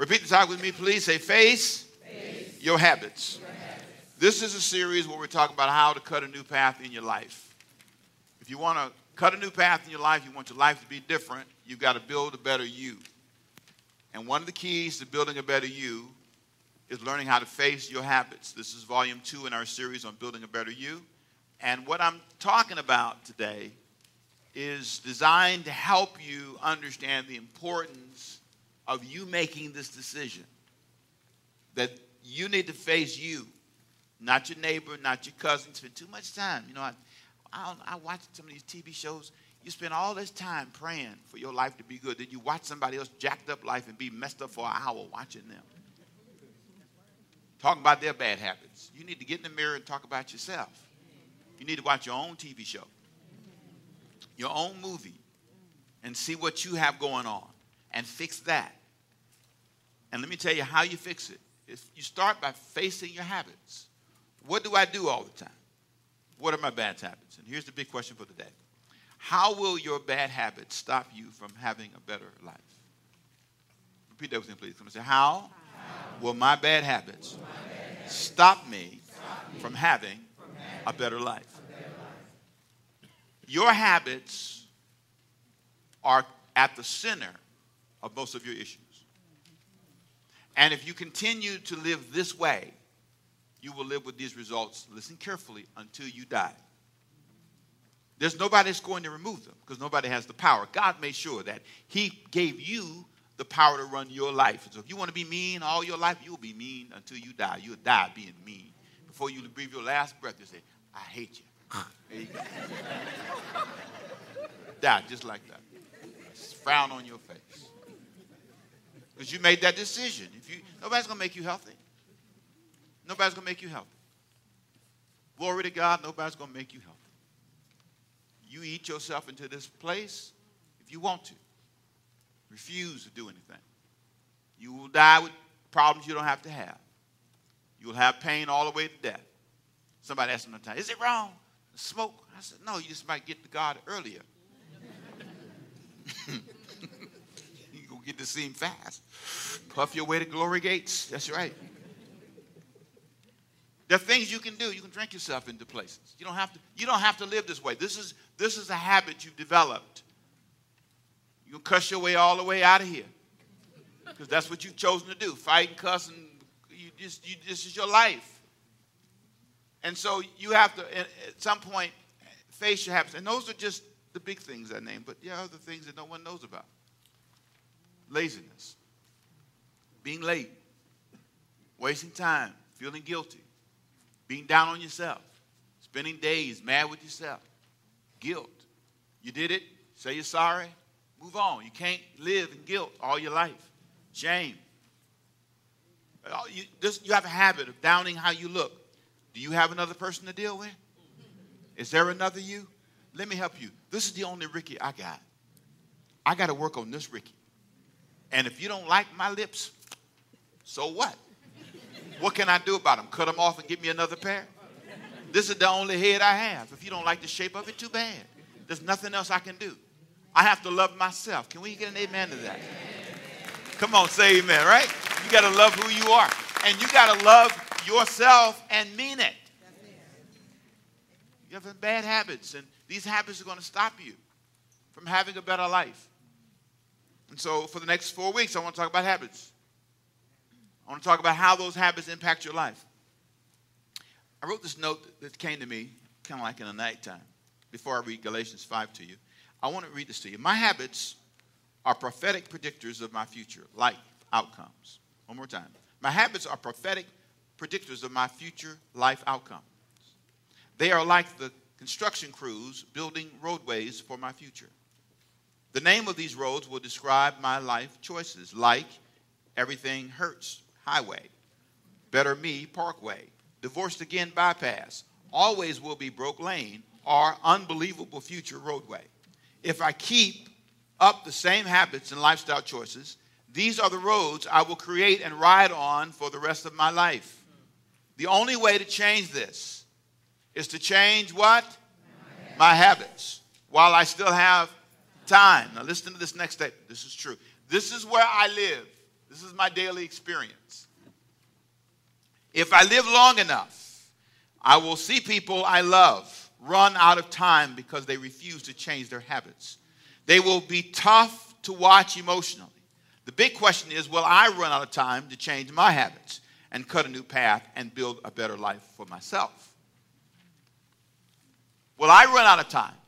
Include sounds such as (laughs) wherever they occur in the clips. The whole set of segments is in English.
Repeat the talk with me, please. Say, face, face. Your, habits. your habits. This is a series where we're talking about how to cut a new path in your life. If you want to cut a new path in your life, you want your life to be different, you've got to build a better you. And one of the keys to building a better you is learning how to face your habits. This is volume two in our series on building a better you. And what I'm talking about today is designed to help you understand the importance of you making this decision. That you need to face you, not your neighbor, not your cousin. Spend too much time. You know, I, I, I watch some of these TV shows. You spend all this time praying for your life to be good. Then you watch somebody else jacked up life and be messed up for an hour watching them. Talking about their bad habits. You need to get in the mirror and talk about yourself. You need to watch your own TV show, your own movie, and see what you have going on and fix that. And let me tell you how you fix it. You start by facing your habits. What do I do all the time? What are my bad habits? And here's the big question for the day How will your bad habits stop you from having a better life? Repeat that with me, please. Come and say, How, how will my bad habits, my bad habits stop, me stop from having, from having a, better a better life? Your habits are at the center of most of your issues. And if you continue to live this way, you will live with these results, listen carefully, until you die. There's nobody that's going to remove them because nobody has the power. God made sure that He gave you the power to run your life. So if you want to be mean all your life, you'll be mean until you die. You'll die being mean. Before you breathe your last breath, you say, I hate you. (laughs) There you go. (laughs) die just like that. Frown on your face. Because you made that decision. If you nobody's gonna make you healthy. Nobody's going to make you healthy. Glory to God, nobody's going to make you healthy. You eat yourself into this place if you want to. Refuse to do anything. You will die with problems you don't have to have. You will have pain all the way to death. Somebody asked me one time, is it wrong to smoke? I said, no, you just might get to God earlier. (laughs) get to see him fast. Puff your way to glory gates. That's right. There are things you can do. You can drink yourself into places. You don't have to, you don't have to live this way. This is, this is a habit you've developed. You can cuss your way all the way out of here. Because that's what you've chosen to do. Fight and cuss and you just, you, this is your life. And so you have to, at some point, face your habits. And those are just the big things I named, but there are other things that no one knows about. Laziness, being late, wasting time, feeling guilty, being down on yourself, spending days mad with yourself, guilt. You did it, say you're sorry, move on. You can't live in guilt all your life. Shame. Oh, you, this, you have a habit of downing how you look. Do you have another person to deal with? Is there another you? Let me help you. This is the only Ricky I got. I got to work on this Ricky. And if you don't like my lips, so what? What can I do about them? Cut them off and give me another pair? This is the only head I have. If you don't like the shape of it, too bad. There's nothing else I can do. I have to love myself. Can we get an amen to that? Come on, say amen, right? You got to love who you are. And you got to love yourself and mean it. You have bad habits, and these habits are going to stop you from having a better life. And so, for the next four weeks, I want to talk about habits. I want to talk about how those habits impact your life. I wrote this note that came to me kind of like in the nighttime before I read Galatians 5 to you. I want to read this to you. My habits are prophetic predictors of my future life outcomes. One more time. My habits are prophetic predictors of my future life outcomes. They are like the construction crews building roadways for my future. The name of these roads will describe my life choices, like everything hurts Highway, Better Me Parkway, Divorced Again Bypass, Always Will Be Broke Lane, or Unbelievable Future Roadway. If I keep up the same habits and lifestyle choices, these are the roads I will create and ride on for the rest of my life. The only way to change this is to change what? My habits while I still have time. Now, listen to this next statement. This is true. This is where I live This is my daily experience. If I live long enough, I will see people I love run out of time because they refuse to change their habits. They will be tough to watch emotionally. The big question is will I run out of time to change my habits and cut a new path and build a better life for myself? Will I run out of time?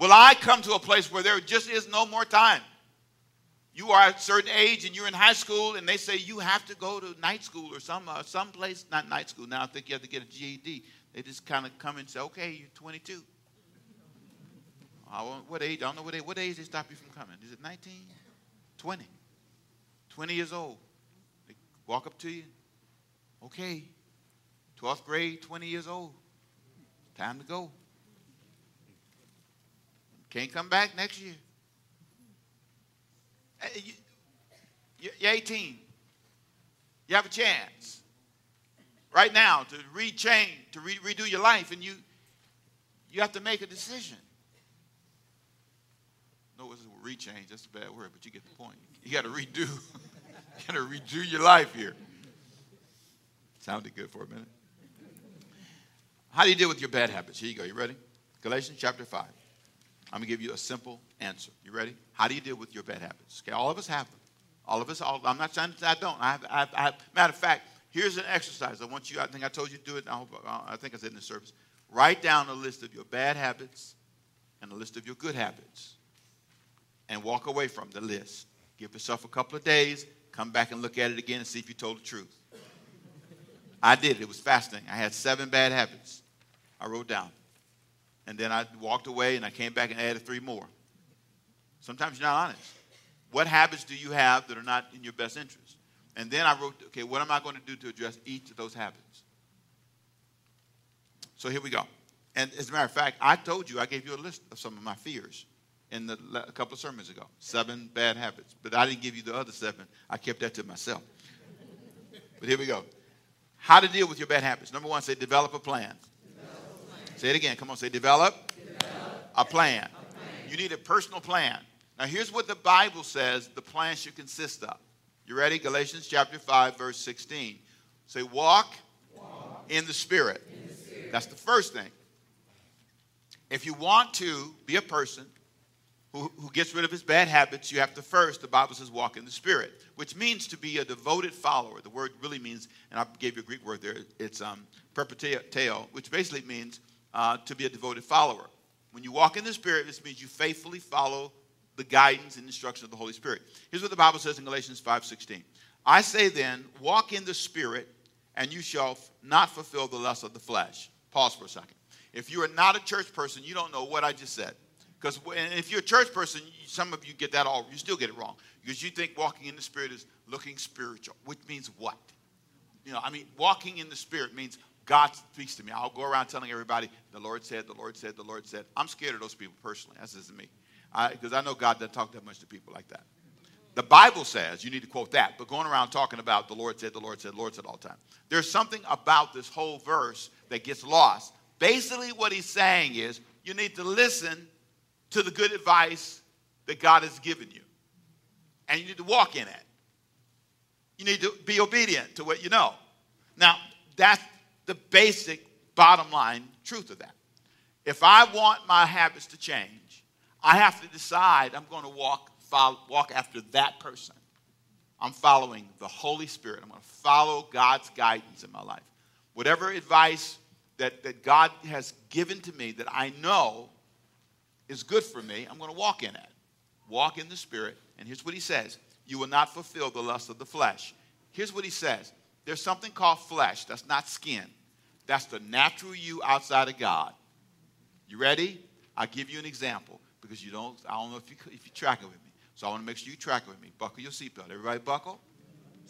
Will I come to a place where there just is no more time? You are a certain age and you're in high school, and they say you have to go to night school or some uh, some place, not night school. Now I think you have to get a GED. They just kind of come and say, "Okay, you're 22." what age? I don't know what age. What age they stop you from coming? Is it 19? 20? 20 years old. They walk up to you. Okay. 12th grade, 20 years old. Time to go. Can't come back next year. You're 18. You have a chance right now to rechange, to re- redo your life, and you you have to make a decision. No, it's rechange. That's a bad word, but you get the point. You got to redo. (laughs) you got to redo your life here. Sounded good for a minute. How do you deal with your bad habits? Here you go. You ready? Galatians chapter 5. I'm going to give you a simple answer. You ready? How do you deal with your bad habits? Okay, all of us have them. All of us, all, I'm not saying I don't. I have, I, have, I have, matter of fact, here's an exercise. I want you, I think I told you to do it. I, hope, uh, I think I said in the service. Write down a list of your bad habits and a list of your good habits and walk away from the list. Give yourself a couple of days, come back and look at it again and see if you told the truth. I did. It was fascinating. I had seven bad habits. I wrote down. And then I walked away and I came back and added three more. Sometimes you're not honest. What habits do you have that are not in your best interest? And then I wrote, okay, what am I going to do to address each of those habits? So here we go. And as a matter of fact, I told you, I gave you a list of some of my fears in the, a couple of sermons ago. Seven bad habits. But I didn't give you the other seven. I kept that to myself. but here we go. How to deal with your bad habits. Number one, say develop a plan. Develop a plan. Say it again. Come on, say develop, develop a, plan. a plan. You need a personal plan. Now, here's what the Bible says the plan should consist of. You ready? Galatians chapter 5, verse 16. Say, walk, walk in, the Spirit. in the Spirit. That's the first thing. If you want to be a person who, who gets rid of his bad habits, you have to first, the Bible says, walk in the Spirit, which means to be a devoted follower. The word really means, and I gave you a Greek word there, it's um, peripateo, which basically means uh, to be a devoted follower. When you walk in the Spirit, this means you faithfully follow the guidance and instruction of the Holy Spirit. Here's what the Bible says in Galatians 5.16. I say then, walk in the Spirit, and you shall not fulfill the lust of the flesh. Pause for a second. If you are not a church person, you don't know what I just said. Because if you're a church person, some of you get that all, you still get it wrong. Because you think walking in the Spirit is looking spiritual, which means what? You know, I mean, walking in the Spirit means God speaks to me. I'll go around telling everybody, the Lord said, the Lord said, the Lord said. I'm scared of those people personally. That's just me. Because I, I know God doesn't talk that much to people like that. The Bible says, you need to quote that, but going around talking about the Lord said, the Lord said, the Lord said all the time. There's something about this whole verse that gets lost. Basically, what he's saying is, you need to listen to the good advice that God has given you. And you need to walk in it. You need to be obedient to what you know. Now, that's the basic bottom line truth of that. If I want my habits to change, I have to decide I'm going to walk, follow, walk after that person. I'm following the Holy Spirit. I'm going to follow God's guidance in my life. Whatever advice that, that God has given to me that I know is good for me, I'm going to walk in it. Walk in the Spirit. And here's what he says You will not fulfill the lust of the flesh. Here's what he says there's something called flesh, that's not skin. That's the natural you outside of God. You ready? I'll give you an example because you don't, I don't know if you, if you track it with me. So I want to make sure you track it with me. Buckle your seatbelt. Everybody buckle?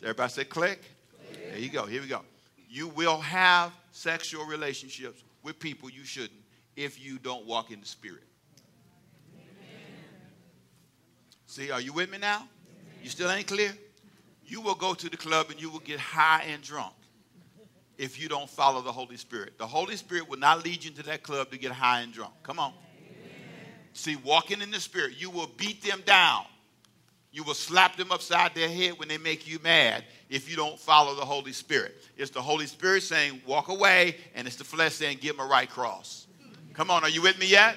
Everybody say click? click. There you go. Here we go. You will have sexual relationships with people you shouldn't if you don't walk in the Spirit. See, are you with me now? You still ain't clear? You will go to the club and you will get high and drunk if you don't follow the Holy Spirit. The Holy Spirit will not lead you into that club to get high and drunk. Come on. Amen. See, walking in the Spirit, you will beat them down. You will slap them upside their head when they make you mad if you don't follow the Holy Spirit. It's the Holy Spirit saying, walk away, and it's the flesh saying, give them a right cross. Come on, are you with me yet?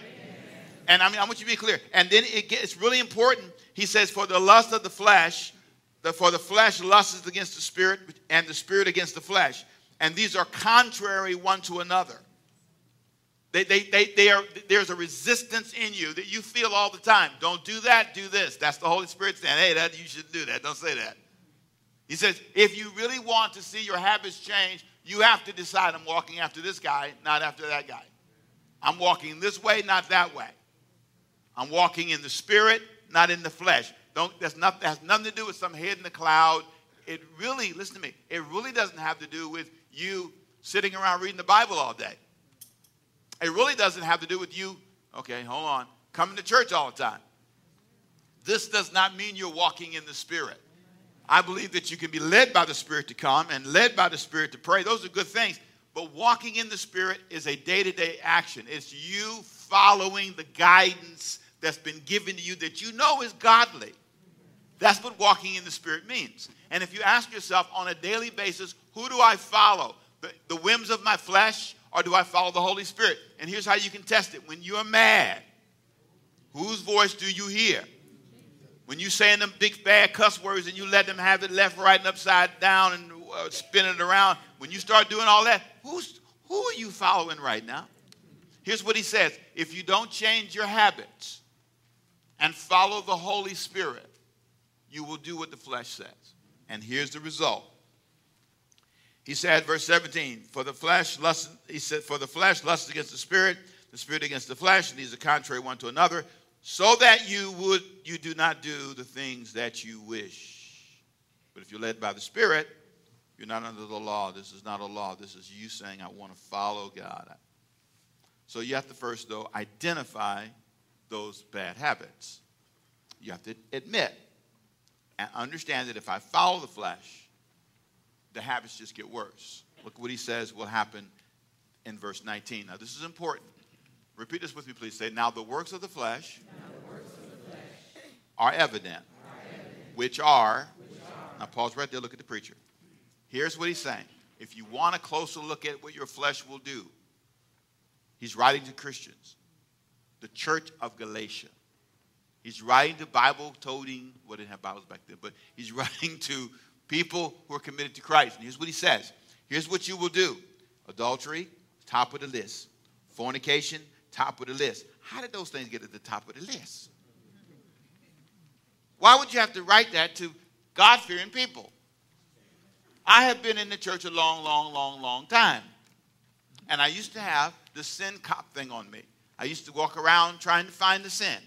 And I mean, I want you to be clear. And then it gets, it's really important. He says, for the lust of the flesh, the, for the flesh lusts against the spirit, and the spirit against the flesh. And these are contrary one to another. They, they, they, they are, there's a resistance in you that you feel all the time. Don't do that, do this. That's the Holy Spirit saying, hey, that, you shouldn't do that. Don't say that. He says, if you really want to see your habits change, you have to decide I'm walking after this guy, not after that guy. I'm walking this way, not that way. I'm walking in the spirit, not in the flesh. Don't, that's not, that has nothing to do with some head in the cloud. It really, listen to me, it really doesn't have to do with you sitting around reading the Bible all day. It really doesn't have to do with you, okay, hold on, coming to church all the time. This does not mean you're walking in the Spirit. I believe that you can be led by the Spirit to come and led by the Spirit to pray. Those are good things. But walking in the Spirit is a day to day action. It's you following the guidance that's been given to you that you know is godly. That's what walking in the Spirit means. And if you ask yourself on a daily basis, who do I follow? The, the whims of my flesh or do I follow the Holy Spirit? And here's how you can test it. When you are mad, whose voice do you hear? When you're saying them big bad cuss words and you let them have it left, right, and upside down and uh, spin it around, when you start doing all that, who's, who are you following right now? Here's what he says if you don't change your habits and follow the Holy Spirit, you will do what the flesh says. And here's the result he said, verse 17, for the flesh lust, he said, for the flesh lusts against the spirit, the spirit against the flesh, and these are contrary one to another, so that you would you do not do the things that you wish. But if you're led by the Spirit, you're not under the law. This is not a law. This is you saying, I want to follow God. So you have to first, though, identify those bad habits. You have to admit and understand that if I follow the flesh, the habits just get worse. Look what he says will happen in verse 19. Now, this is important. Repeat this with me, please. Say, Now the works of the flesh, of the flesh are, evident, are evident, which are. which are Now, pause right there. Look at the preacher. Here's what he's saying. If you want a closer look at what your flesh will do, he's writing to Christians, the church of Galatia. He's writing to Bible toting, well, didn't have Bibles back then, but he's (laughs) writing to people who are committed to Christ. And here's what he says Here's what you will do adultery, top of the list. Fornication, top of the list. How did those things get at the top of the list? Why would you have to write that to God fearing people? I have been in the church a long, long, long, long time. And I used to have the sin cop thing on me. I used to walk around trying to find the sin.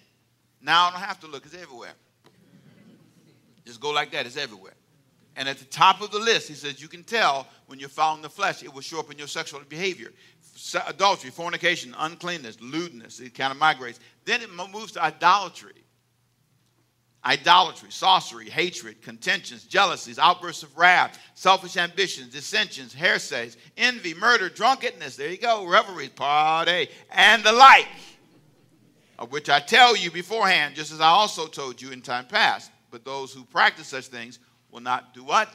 Now I don't have to look, it's everywhere. Just go like that, it's everywhere. And at the top of the list, he says, you can tell when you're following the flesh, it will show up in your sexual behavior. Adultery, fornication, uncleanness, lewdness, it kind of migrates. Then it moves to idolatry. Idolatry, sorcery, hatred, contentions, jealousies, outbursts of wrath, selfish ambitions, dissensions, heresies, envy, murder, drunkenness, there you go, revelries, party, and the like, of which I tell you beforehand, just as I also told you in time past. But those who practice such things will not do what?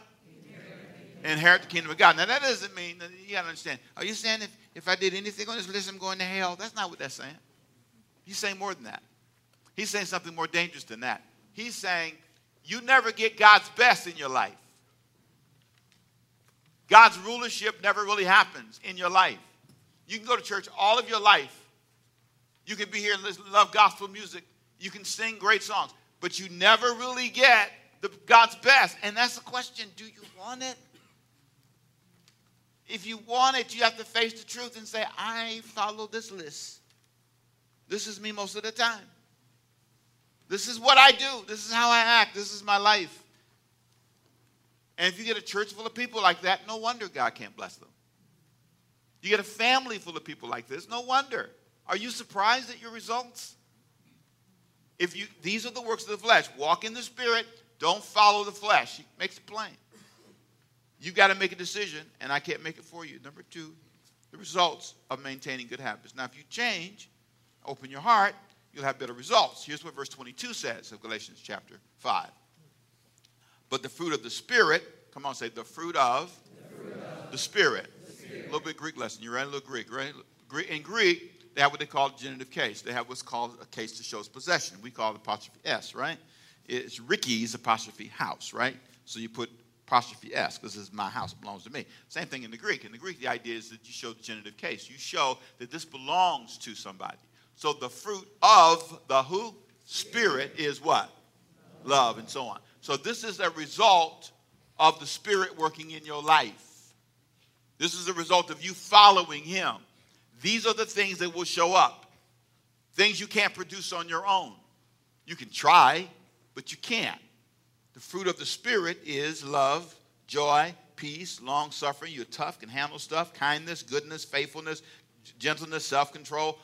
Inherit the kingdom of God. Now, that doesn't mean, you got to understand. Are you saying if, if I did anything on this list, I'm going to hell? That's not what that's saying. He's saying more than that. He's saying something more dangerous than that. He's saying you never get God's best in your life. God's rulership never really happens in your life. You can go to church all of your life. You can be here and love gospel music. You can sing great songs. But you never really get the, God's best. And that's the question do you want it? If you want it, you have to face the truth and say, I follow this list. This is me most of the time. This is what I do. This is how I act. This is my life. And if you get a church full of people like that, no wonder God can't bless them. You get a family full of people like this, no wonder. Are you surprised at your results? If you these are the works of the flesh. Walk in the spirit, don't follow the flesh. He makes it plain. You've got to make a decision, and I can't make it for you. Number two, the results of maintaining good habits. Now, if you change, open your heart, you'll have better results. Here's what verse 22 says of Galatians chapter 5. But the fruit of the Spirit, come on, say the fruit of, the, fruit of the, Spirit. the, Spirit. A little bit Greek lesson. You ready? A little Greek, right? In Greek, they have what they call genitive case. They have what's called a case to shows possession. We call it apostrophe S, right? It's Ricky's apostrophe house, right? So you put apostrophe S because this is my house, it belongs to me. Same thing in the Greek. In the Greek, the idea is that you show the genitive case. You show that this belongs to somebody. So the fruit of the who? Spirit is what? Love and so on. So this is a result of the Spirit working in your life. This is a result of you following Him. These are the things that will show up. Things you can't produce on your own. You can try, but you can't. The fruit of the Spirit is love, joy, peace, long suffering. You're tough, can handle stuff, kindness, goodness, faithfulness, gentleness, self control.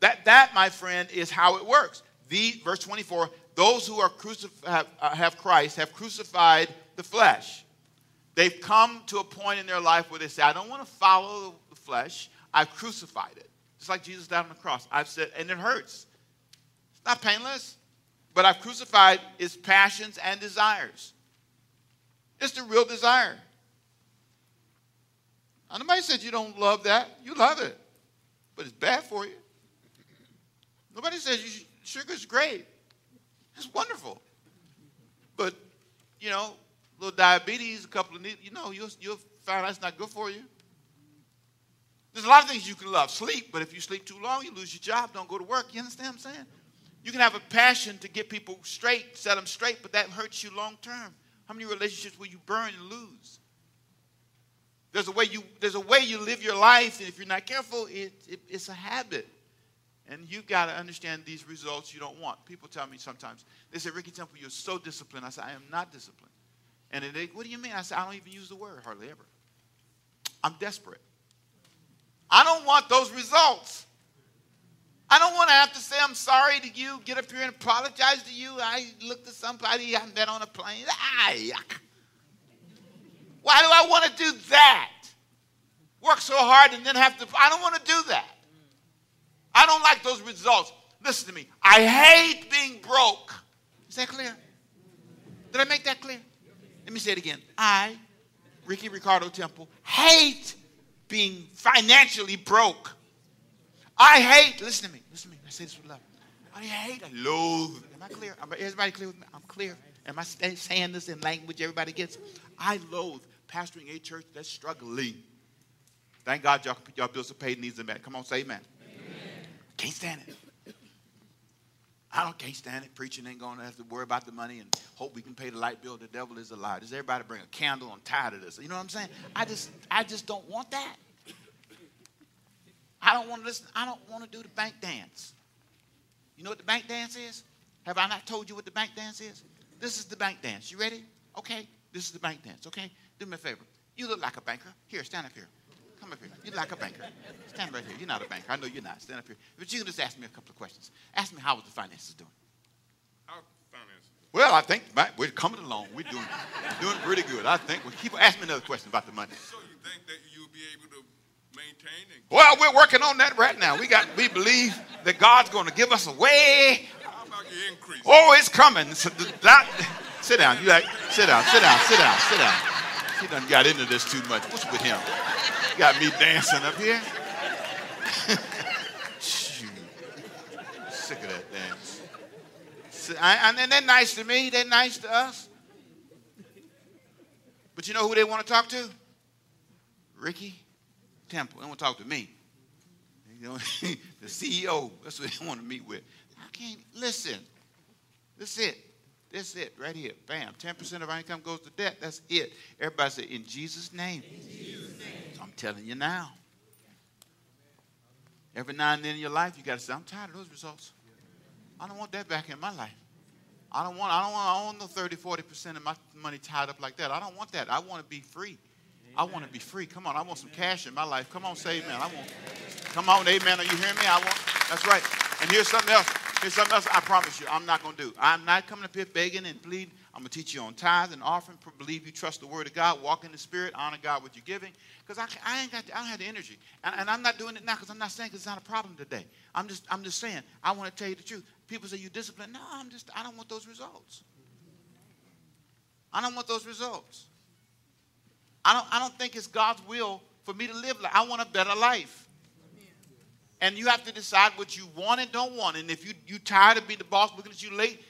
That, that, my friend, is how it works. The, verse 24 those who are crucif- have, uh, have Christ have crucified the flesh. They've come to a point in their life where they say, I don't want to follow the flesh. I've crucified it. Just like Jesus died on the cross. I've said, and it hurts. It's not painless, but I've crucified its passions and desires. It's the real desire. Now, nobody said you don't love that. You love it, but it's bad for you. Nobody says you, sugar's great. It's wonderful. But, you know, little diabetes, a couple of, you know, you'll, you'll find that's not good for you. There's a lot of things you can love. Sleep, but if you sleep too long, you lose your job, don't go to work. You understand what I'm saying? You can have a passion to get people straight, set them straight, but that hurts you long term. How many relationships will you burn and lose? There's a way you, there's a way you live your life, and if you're not careful, it, it, it's a habit. And you've got to understand these results you don't want. People tell me sometimes, they say, Ricky Temple, you're so disciplined. I say, I am not disciplined. And they, what do you mean? I say, I don't even use the word hardly ever. I'm desperate. I don't want those results. I don't want to have to say I'm sorry to you, get up here and apologize to you. I looked at somebody I met on a plane. Ay, why do I want to do that? Work so hard and then have to, I don't want to do that. I don't like those results. Listen to me. I hate being broke. Is that clear? Did I make that clear? Let me say it again. I, Ricky Ricardo Temple, hate being financially broke. I hate, listen to me, listen to me. I say this with love. I hate, I loathe. Am I clear? Am everybody clear with me? I'm clear. Am I saying this in language everybody gets? I loathe pastoring a church that's struggling. Thank God y'all, y'all bills are paid, needs are met. Come on, say amen. Can't stand it. I don't can't stand it. Preaching ain't going to have to worry about the money and hope we can pay the light bill. The devil is a liar. Does everybody bring a candle? I'm tired of this. You know what I'm saying? I just I just don't want that. I don't want to listen. I don't want to do the bank dance. You know what the bank dance is? Have I not told you what the bank dance is? This is the bank dance. You ready? Okay. This is the bank dance. Okay. Do me a favor. You look like a banker. Here, stand up here. Come up here. You're like a banker. Stand right here. You're not a banker. I know you're not. Stand up here. But you can just ask me a couple of questions. Ask me how was the finances doing? How finances? Well, I think we're coming along. We're doing, doing pretty good. I think. Well, keep asking me another question about the money. So you think that you'll be able to Well, we're working on that right now. We got we believe that God's going to give us a way. how about your increase? Oh, it's coming. That- sit down. You like sit down, sit down, sit down, sit down. He done got into this too much. What's with him? Got me dancing up here. (laughs) Sick of that dance. And then they're nice to me. They're nice to us. But you know who they want to talk to? Ricky Temple. They want to talk to me. You (laughs) know, the CEO. That's what they want to meet with. I can't listen. That's it. That's it right here. Bam. 10% of our income goes to debt. That's it. Everybody say, in Jesus' name. So I'm telling you now. Every now and then in your life, you got to say, I'm tired of those results. I don't want that back in my life. I don't want, I don't want, I don't want no 30, 40% of my money tied up like that. I don't want that. I want to be free. I want to be free. Come on, I want some cash in my life. Come on, say amen. I want, come on, amen. Are you hearing me? I want, that's right. And here's something else. Here's something else I promise you I'm not going to do. I'm not coming up here begging and pleading. I'm going to teach you on tithe and offering. Believe you trust the word of God. Walk in the spirit. Honor God with your giving. Because I, I ain't got, I don't have the energy. And, and I'm not doing it now because I'm not saying it's not a problem today. I'm just, I'm just saying, I want to tell you the truth. People say you disciplined. No, I'm just, I don't want those results. I don't want those results. I don't, I don't think it's God's will for me to live like I want a better life. And you have to decide what you want and don't want. And if you you tired of being the boss looking at you late,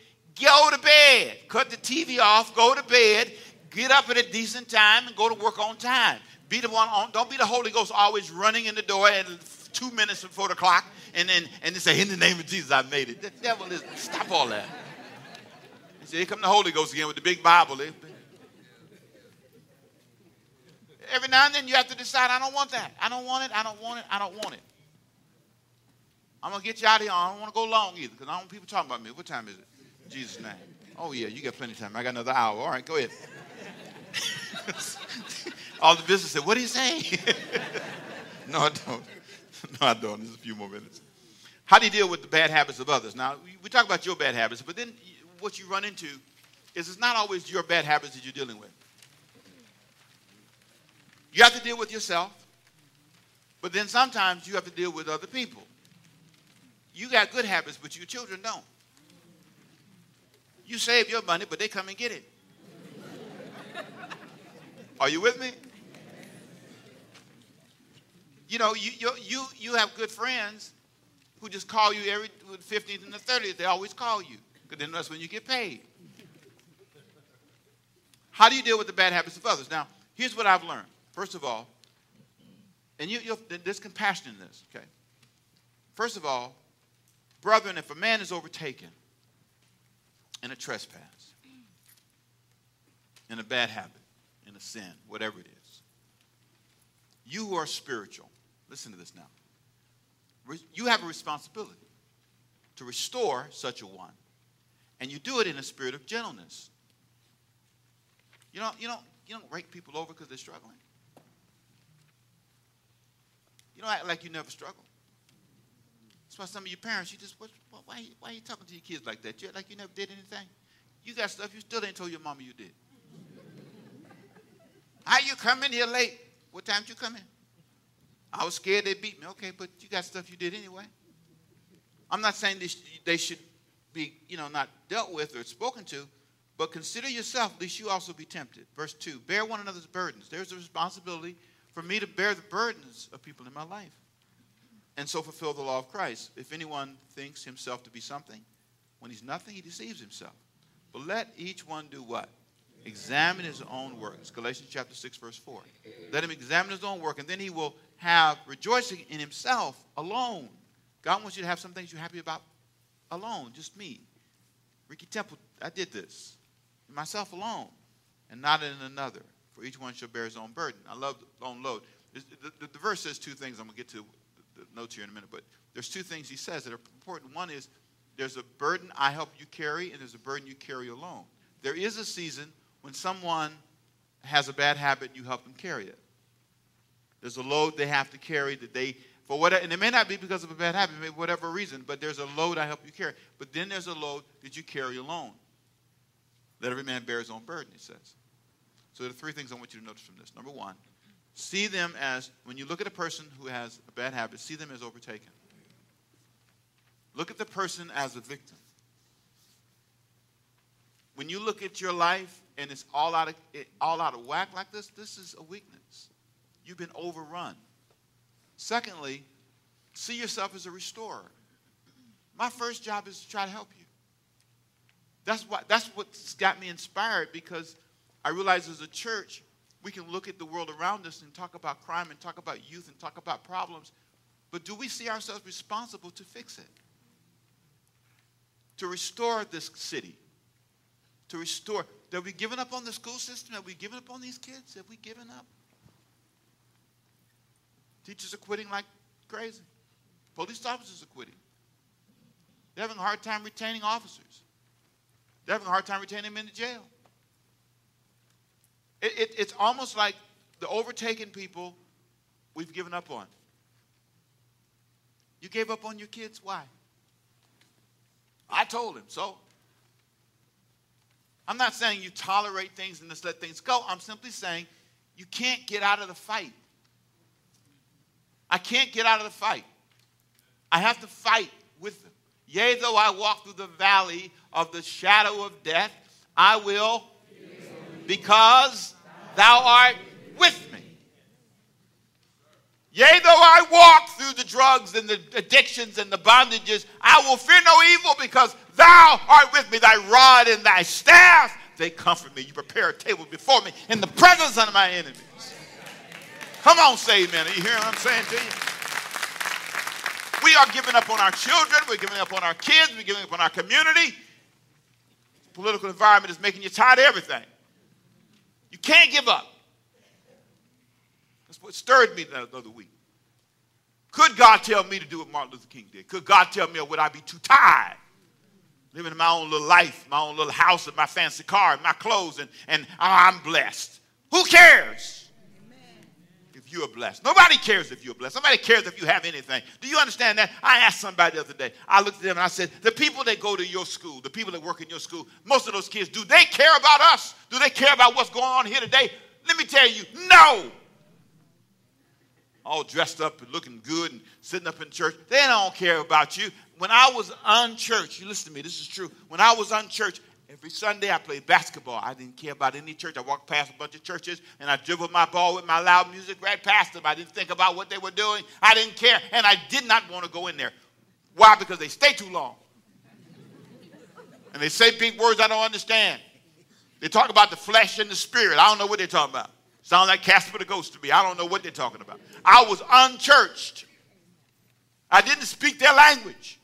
go to bed. Cut the TV off, go to bed, get up at a decent time, and go to work on time. Be the one on, don't be the Holy Ghost always running in the door at two minutes before the clock and then and then say, In the name of Jesus, I made it. The devil is stop all that. He said, Here come the Holy Ghost again with the big Bible. Every now and then you have to decide, I don't want that. I don't want it. I don't want it. I don't want it. I'm going to get you out of here. I don't want to go long either because I don't want people talking about me. What time is it? In Jesus' name. Oh, yeah, you got plenty of time. I got another hour. All right, go ahead. (laughs) All the business said, What do you say? (laughs) no, I don't. (laughs) No, I don't. There's a few more minutes. How do you deal with the bad habits of others? Now, we talk about your bad habits, but then what you run into is it's not always your bad habits that you're dealing with. You have to deal with yourself, but then sometimes you have to deal with other people. You got good habits, but your children don't. You save your money, but they come and get it. Are you with me? You know, you, you, you, you have good friends who just call you every 15th and the 30th. They always call you because then that's when you get paid. How do you deal with the bad habits of others? Now, here's what I've learned. First of all, and you, there's compassion in this, okay? First of all, brethren, if a man is overtaken in a trespass, in a bad habit, in a sin, whatever it is, you who are spiritual, listen to this now. You have a responsibility to restore such a one, and you do it in a spirit of gentleness. You don't, you don't, you don't rake people over because they're struggling. You don't act like you never struggled. That's why some of your parents, you just, what, why, why are you talking to your kids like that? You like you never did anything. You got stuff you still ain't told your mama you did. How you coming here late? What time did you come in? I was scared they beat me. Okay, but you got stuff you did anyway. I'm not saying they, sh- they should be, you know, not dealt with or spoken to, but consider yourself, lest you also be tempted. Verse 2 Bear one another's burdens. There's a responsibility for me to bear the burdens of people in my life and so fulfill the law of Christ. If anyone thinks himself to be something, when he's nothing, he deceives himself. But let each one do what? Examine his own work. It's Galatians chapter 6, verse 4. Let him examine his own work, and then he will have rejoicing in himself alone. God wants you to have some things you're happy about alone, just me. Ricky Temple, I did this. Myself alone, and not in another for each one shall bear his own burden. I love own load. The, the, the, verse says two things. I'm going to get to the notes here in a minute, but there's two things he says that are important. One is there's a burden I help you carry, and there's a burden you carry alone. There is a season when someone has a bad habit, you help them carry it. There's a load they have to carry that they, for whatever, and it may not be because of a bad habit, maybe whatever reason, but there's a load I help you carry. But then there's a load that you carry alone. Let every man bear his own burden, he says. So there are three things I want you to notice from this. Number one, see them as, when you look at a person who has a bad habit, see them as overtaken. Look at the person as a victim. When you look at your life and it's all out of, all out of whack like this, this is a weakness. You've been overrun. Secondly, see yourself as a restorer. My first job is to try to help you. That's what that's what's got me inspired because I realize as a church, we can look at the world around us and talk about crime and talk about youth and talk about problems, but do we see ourselves responsible to fix it? To restore this city? To restore. Have we given up on the school system? Have we given up on these kids? Have we given up? Teachers are quitting like crazy. Police officers are quitting. They're having a hard time retaining officers. They're having a hard time retaining in the jail. It, it, it's almost like the overtaken people we've given up on. You gave up on your kids? Why? I told him so. I'm not saying you tolerate things and just let things go. I'm simply saying you can't get out of the fight. I can't get out of the fight. I have to fight with them. Yea, though I walk through the valley of the shadow of death, I will because thou art with me. Yea, though I walk through the drugs and the addictions and the bondages, I will fear no evil because thou art with me. Thy rod and thy staff, they comfort me. You prepare a table before me in the presence of my enemies. Come on, say amen. Are you hearing what I'm saying to you? We are giving up on our children. We're giving up on our kids. We're giving up on our community. The political environment is making you tired of everything. You can't give up. That's what stirred me the other week. Could God tell me to do what Martin Luther King did? Could God tell me, or would I be too tired? Living in my own little life, my own little house, and my fancy car, and my clothes, and, and I'm blessed. Who cares? You're blessed. Nobody cares if you're blessed. Nobody cares if you have anything. Do you understand that? I asked somebody the other day. I looked at them and I said, The people that go to your school, the people that work in your school, most of those kids, do they care about us? Do they care about what's going on here today? Let me tell you, no. All dressed up and looking good and sitting up in church. They don't care about you. When I was unchurched, you listen to me, this is true. When I was unchurched, Every Sunday I played basketball. I didn't care about any church. I walked past a bunch of churches and I dribbled my ball with my loud music right past them. I didn't think about what they were doing. I didn't care. And I did not want to go in there. Why? Because they stay too long. And they say big words I don't understand. They talk about the flesh and the spirit. I don't know what they're talking about. Sound like Casper the Ghost to me. I don't know what they're talking about. I was unchurched. I didn't speak their language.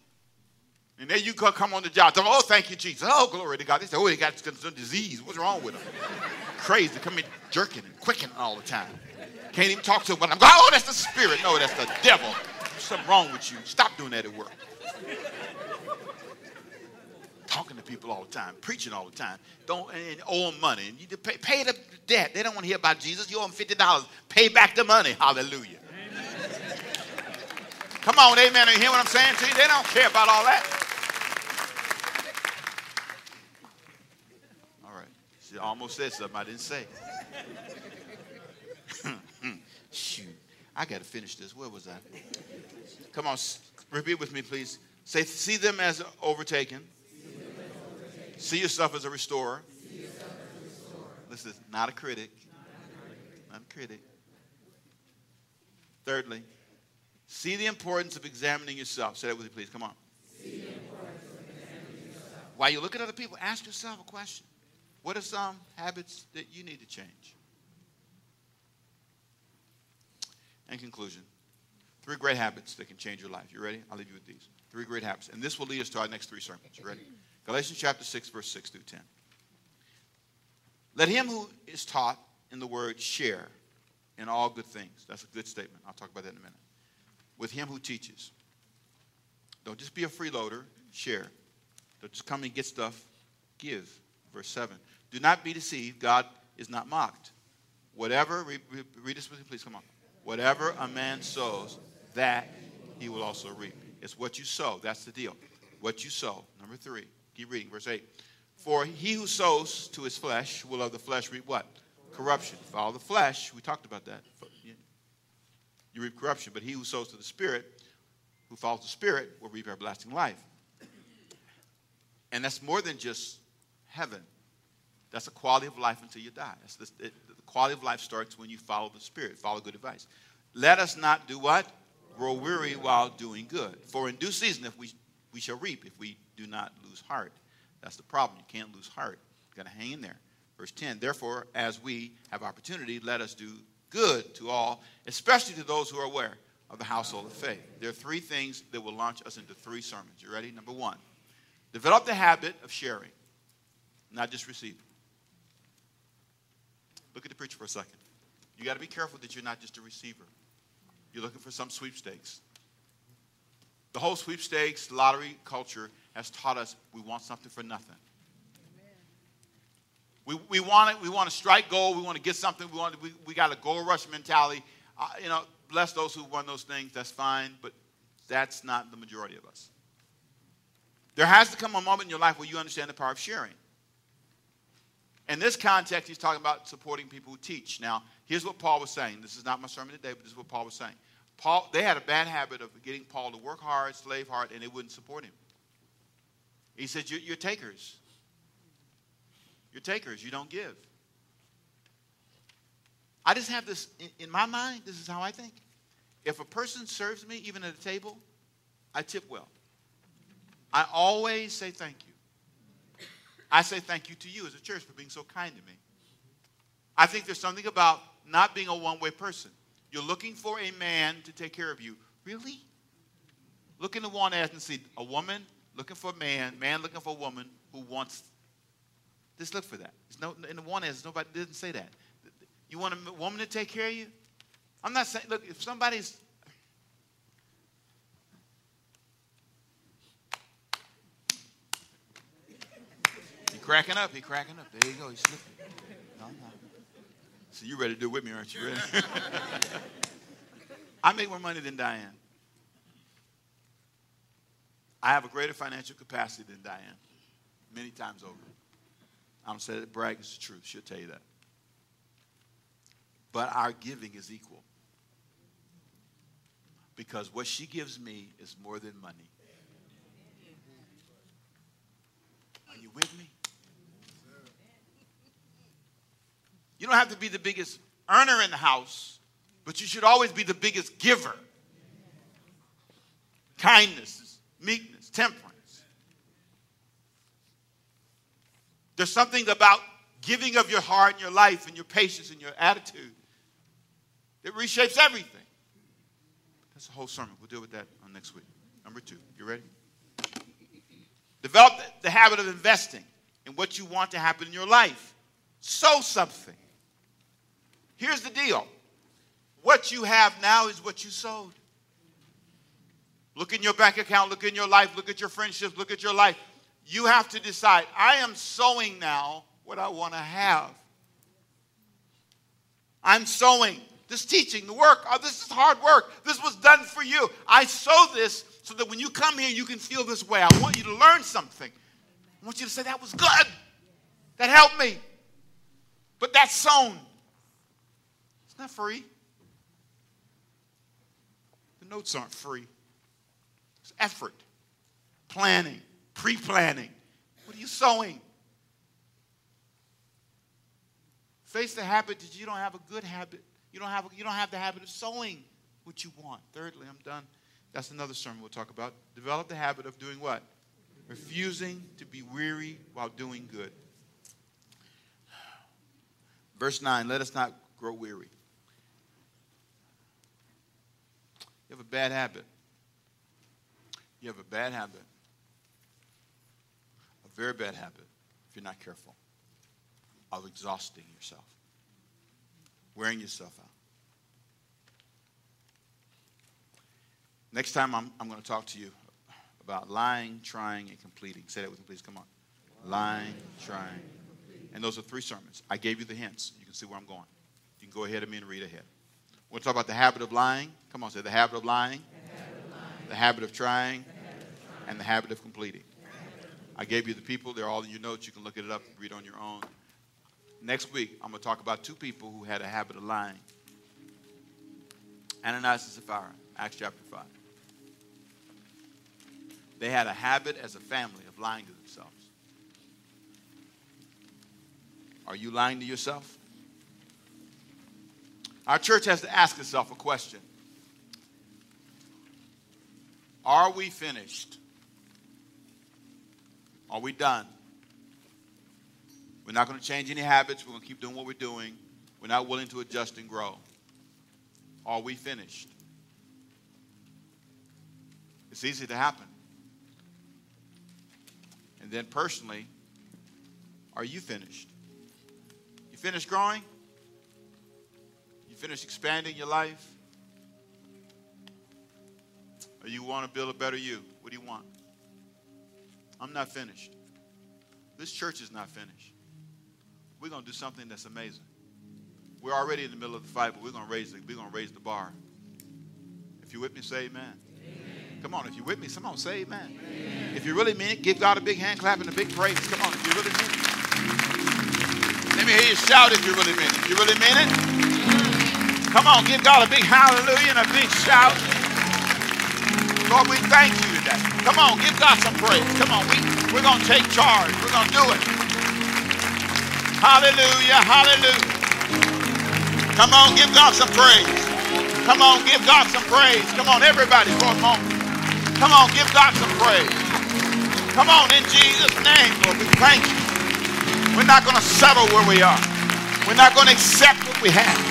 And then you come on the job. Them, oh, thank you, Jesus. Oh, glory to God. They say, oh, they got some disease. What's wrong with them? Crazy. Come in jerking and quicking all the time. Can't even talk to them. But I'm going, oh, that's the spirit. No, that's the devil. There's something wrong with you. Stop doing that at work. Talking to people all the time, preaching all the time. Don't and owe them money. And you pay, pay the debt. They don't want to hear about Jesus. You owe them fifty dollars. Pay back the money. Hallelujah. Come on, amen. Are you hear what I'm saying to you? They don't care about all that. She almost said something I didn't say. (laughs) Shoot, I got to finish this. Where was I? Come on, repeat with me, please. Say, see them as overtaken. See yourself as a restorer. Is not a critic. Not a critic. Thirdly, see the importance of examining yourself. Say that with me, please. Come on. While you look at other people, ask yourself a question. What are some habits that you need to change? In conclusion, three great habits that can change your life. You ready? I'll leave you with these. Three great habits. And this will lead us to our next three sermons. You ready? (laughs) Galatians chapter 6, verse 6 through 10. Let him who is taught in the word share in all good things. That's a good statement. I'll talk about that in a minute. With him who teaches. Don't just be a freeloader, share. Don't just come and get stuff, give. Verse 7. Do not be deceived. God is not mocked. Whatever, read, read this with me, please. Come on. Whatever a man sows, that he will also reap. It's what you sow. That's the deal. What you sow. Number three. Keep reading. Verse 8. For he who sows to his flesh will of the flesh reap what? Corruption. Follow the flesh. We talked about that. You reap corruption. But he who sows to the Spirit, who follows the Spirit, will reap everlasting life. And that's more than just heaven. That's a quality of life until you die. The, it, the quality of life starts when you follow the Spirit, follow good advice. Let us not do what? Grow weary while doing good. For in due season, if we, we shall reap if we do not lose heart. That's the problem. You can't lose heart. You've got to hang in there. Verse 10 Therefore, as we have opportunity, let us do good to all, especially to those who are aware of the household of faith. There are three things that will launch us into three sermons. You ready? Number one, develop the habit of sharing, not just receiving. Look at the preacher for a second. You got to be careful that you're not just a receiver. You're looking for some sweepstakes. The whole sweepstakes lottery culture has taught us we want something for nothing. We, we want it. We want to strike gold. We want to get something. We want. we, we got a gold rush mentality. Uh, you know, bless those who won those things. That's fine, but that's not the majority of us. There has to come a moment in your life where you understand the power of sharing. In this context, he's talking about supporting people who teach. Now, here's what Paul was saying. This is not my sermon today, but this is what Paul was saying. Paul, they had a bad habit of getting Paul to work hard, slave hard, and they wouldn't support him. He said, You're, you're takers. You're takers. You don't give. I just have this in, in my mind, this is how I think. If a person serves me, even at a table, I tip well. I always say thank you. I say thank you to you as a church for being so kind to me. I think there's something about not being a one way person. You're looking for a man to take care of you. Really? Look in the one ass and see a woman looking for a man, man looking for a woman who wants. Just look for that. It's no, in the one ass, nobody didn't say that. You want a woman to take care of you? I'm not saying, look, if somebody's. Cracking up, he cracking up. There you go, he's slipping. No, no. So you ready to do it with me, aren't you? Ready? (laughs) I make more money than Diane. I have a greater financial capacity than Diane, many times over. I don't say that brag, is the truth. She'll tell you that. But our giving is equal. Because what she gives me is more than money. Are you with me? You don't have to be the biggest earner in the house, but you should always be the biggest giver. Kindness, meekness, temperance. There's something about giving of your heart and your life and your patience and your attitude that reshapes everything. That's a whole sermon. We'll deal with that on next week. Number two. You ready? Develop the habit of investing in what you want to happen in your life. Sow something. Here's the deal what you have now is what you sowed. Look in your bank account, look in your life, look at your friendships, look at your life. You have to decide I am sowing now what I want to have. I'm sowing this teaching, the work. Oh, this is hard work. This was done for you. I sow this so that when you come here, you can feel this way. I want you to learn something. I want you to say, that was good. That helped me. But that's sown. Not free. The notes aren't free. It's effort, planning, pre planning. What are you sowing? Face the habit that you don't have a good habit. You don't have, you don't have the habit of sowing what you want. Thirdly, I'm done. That's another sermon we'll talk about. Develop the habit of doing what? Refusing to be weary while doing good. Verse 9 Let us not grow weary. You have a bad habit. You have a bad habit. A very bad habit, if you're not careful, of exhausting yourself, wearing yourself out. Next time, I'm, I'm going to talk to you about lying, trying, and completing. Say that with me, please. Come on. Lying, trying. And those are three sermons. I gave you the hints. You can see where I'm going. You can go ahead of me and read ahead. We'll talk about the habit of lying. Come on, say the habit of lying, the habit of, lying. The habit of trying, habit of trying. and the habit of completing. I gave you the people. They're all in your notes. You can look it up, read on your own. Next week, I'm going to talk about two people who had a habit of lying Ananias and Sapphira, Acts chapter 5. They had a habit as a family of lying to themselves. Are you lying to yourself? Our church has to ask itself a question Are we finished? Are we done? We're not going to change any habits. We're going to keep doing what we're doing. We're not willing to adjust and grow. Are we finished? It's easy to happen. And then personally, are you finished? You finished growing? You finished expanding your life? Or you want to build a better you? What do you want? I'm not finished. This church is not finished. We're going to do something that's amazing. We're already in the middle of the fight, but we're going to raise the, we're going to raise the bar. If you're with me, say amen. amen. Come on, if you're with me, someone say amen. amen. If you really mean it, give God a big hand clap and a big praise. Come on, if you really mean it. Let me hear you shout if you really mean it. If You really mean it? Come on, give God a big hallelujah and a big shout. Lord, we thank you today. Come on, give God some praise. Come on, we, we're going to take charge. We're going to do it. Hallelujah, hallelujah. Come on, give God some praise. Come on, give God some praise. Come on, everybody, for a moment. Come on, give God some praise. Come on, in Jesus' name, Lord, we thank you. We're not going to settle where we are. We're not going to accept what we have.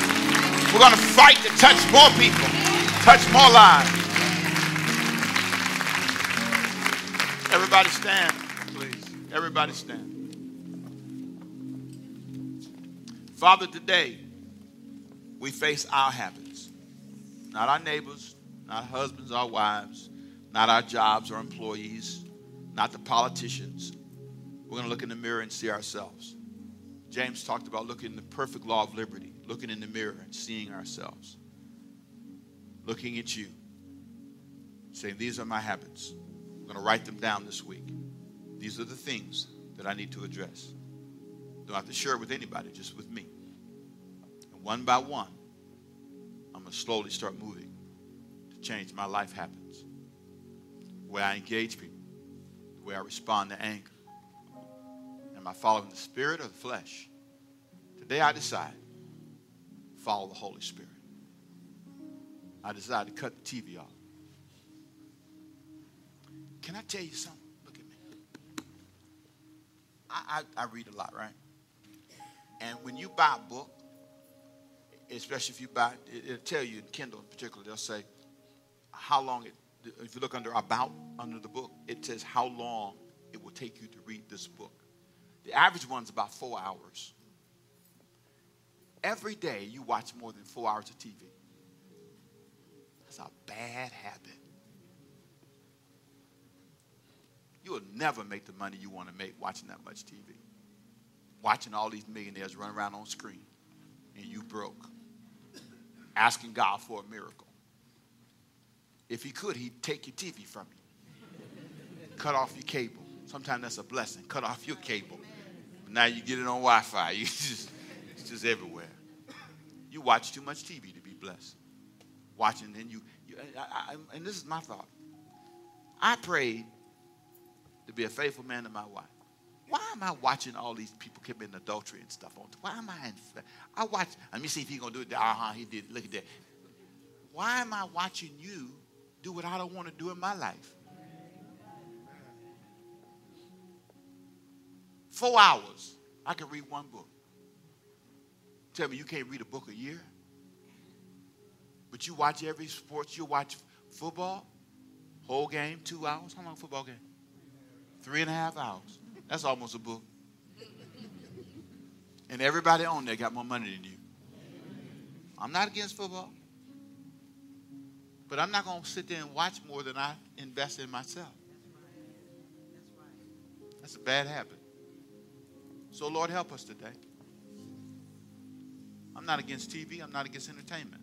We're going to fight to touch more people, touch more lives. Everybody stand, please. Everybody stand. Father, today we face our habits, not our neighbors, not husbands, our wives, not our jobs or employees, not the politicians. We're going to look in the mirror and see ourselves. James talked about looking in the perfect law of liberty, looking in the mirror and seeing ourselves, looking at you, saying, These are my habits. I'm going to write them down this week. These are the things that I need to address. Don't have to share it with anybody, just with me. And one by one, I'm going to slowly start moving to change my life habits. The way I engage people, the way I respond to anger. Am I following the spirit or the flesh? Today I decide follow the Holy Spirit. I decide to cut the TV off. Can I tell you something? Look at me. I, I, I read a lot, right? And when you buy a book, especially if you buy, it, it'll tell you in Kindle in particular, they'll say how long it, if you look under about under the book, it says how long it will take you to read this book. The average one's about four hours. Every day you watch more than four hours of TV. That's a bad habit. You will never make the money you want to make watching that much TV watching all these millionaires run around on screen and you broke, asking God for a miracle. If he could, he'd take your TV from you, cut off your cable. Sometimes that's a blessing. Cut off your cable. Now you get it on Wi-Fi. (laughs) Just, it's just everywhere. You watch too much TV to be blessed. Watching, and you, you I, I, and this is my thought. I prayed to be a faithful man to my wife. Why am I watching all these people committing adultery and stuff on? Why am I? In, I watch. Let me see if he's gonna do it. Uh huh. He did. Look at that. Why am I watching you do what I don't want to do in my life? Four hours. I can read one book. Tell me you can't read a book a year, but you watch every sport. You watch football, whole game, two hours. How long football game? Three and a half hours. That's almost a book. And everybody on there got more money than you. I'm not against football. But I'm not going to sit there and watch more than I invest in myself. That's a bad habit. So, Lord, help us today. I'm not against TV. I'm not against entertainment.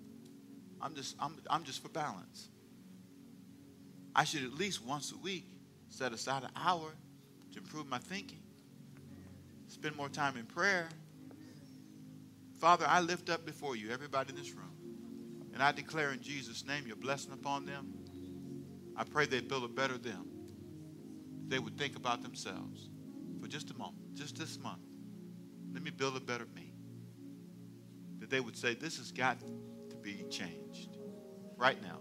I'm just, I'm, I'm just for balance. I should at least once a week set aside an hour to improve my thinking, spend more time in prayer. Father, I lift up before you everybody in this room, and I declare in Jesus' name your blessing upon them. I pray they build a better them. They would think about themselves for just a moment, just this month. Let me build a better me. That they would say, This has got to be changed right now.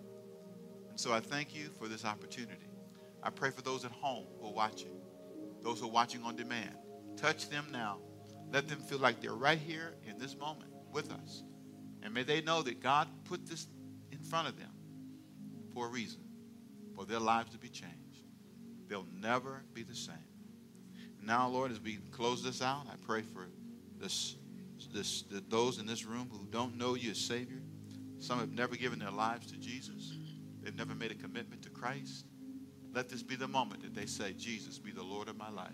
And so I thank you for this opportunity. I pray for those at home who are watching those who are watching on demand. Touch them now. Let them feel like they're right here in this moment with us. And may they know that God put this in front of them for a reason, for their lives to be changed. They'll never be the same. Now, Lord, as we close this out, I pray for this, this, those in this room who don't know you as Savior. Some have never given their lives to Jesus. They've never made a commitment to Christ. Let this be the moment that they say, Jesus, be the Lord of my life.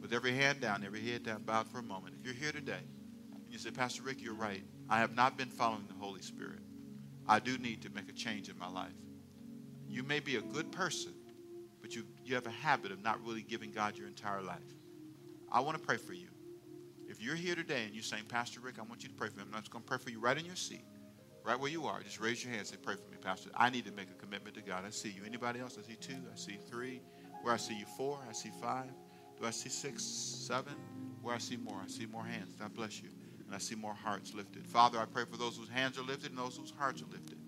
With every hand down, every head down, bowed for a moment. If you're here today and you say, Pastor Rick, you're right. I have not been following the Holy Spirit. I do need to make a change in my life. You may be a good person, but you, you have a habit of not really giving God your entire life. I want to pray for you. If you're here today and you're saying, Pastor Rick, I want you to pray for me, I'm just going to pray for you right in your seat right where you are, just raise your hand and say, Pray for me, Pastor. I need to make a commitment to God. I see you. Anybody else? I see two. I see three. Where I see you, four. I see five. Do I see six, seven? Where I see more? I see more hands. God bless you. And I see more hearts lifted. Father, I pray for those whose hands are lifted and those whose hearts are lifted.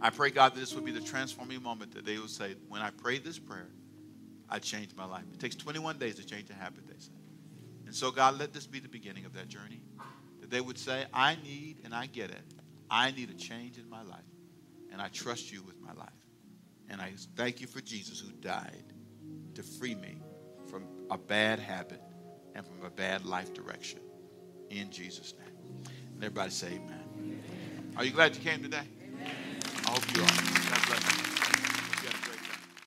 I pray, God, that this would be the transforming moment that they will say, when I prayed this prayer, I changed my life. It takes 21 days to change a habit, they say. And so, God, let this be the beginning of that journey. That they would say, I need, and I get it, I need a change in my life. And I trust you with my life. And I thank you for Jesus who died to free me from a bad habit and from a bad life direction. In Jesus' name. And everybody say amen. amen. Are you glad you came today? Amen. I hope you are. God bless you.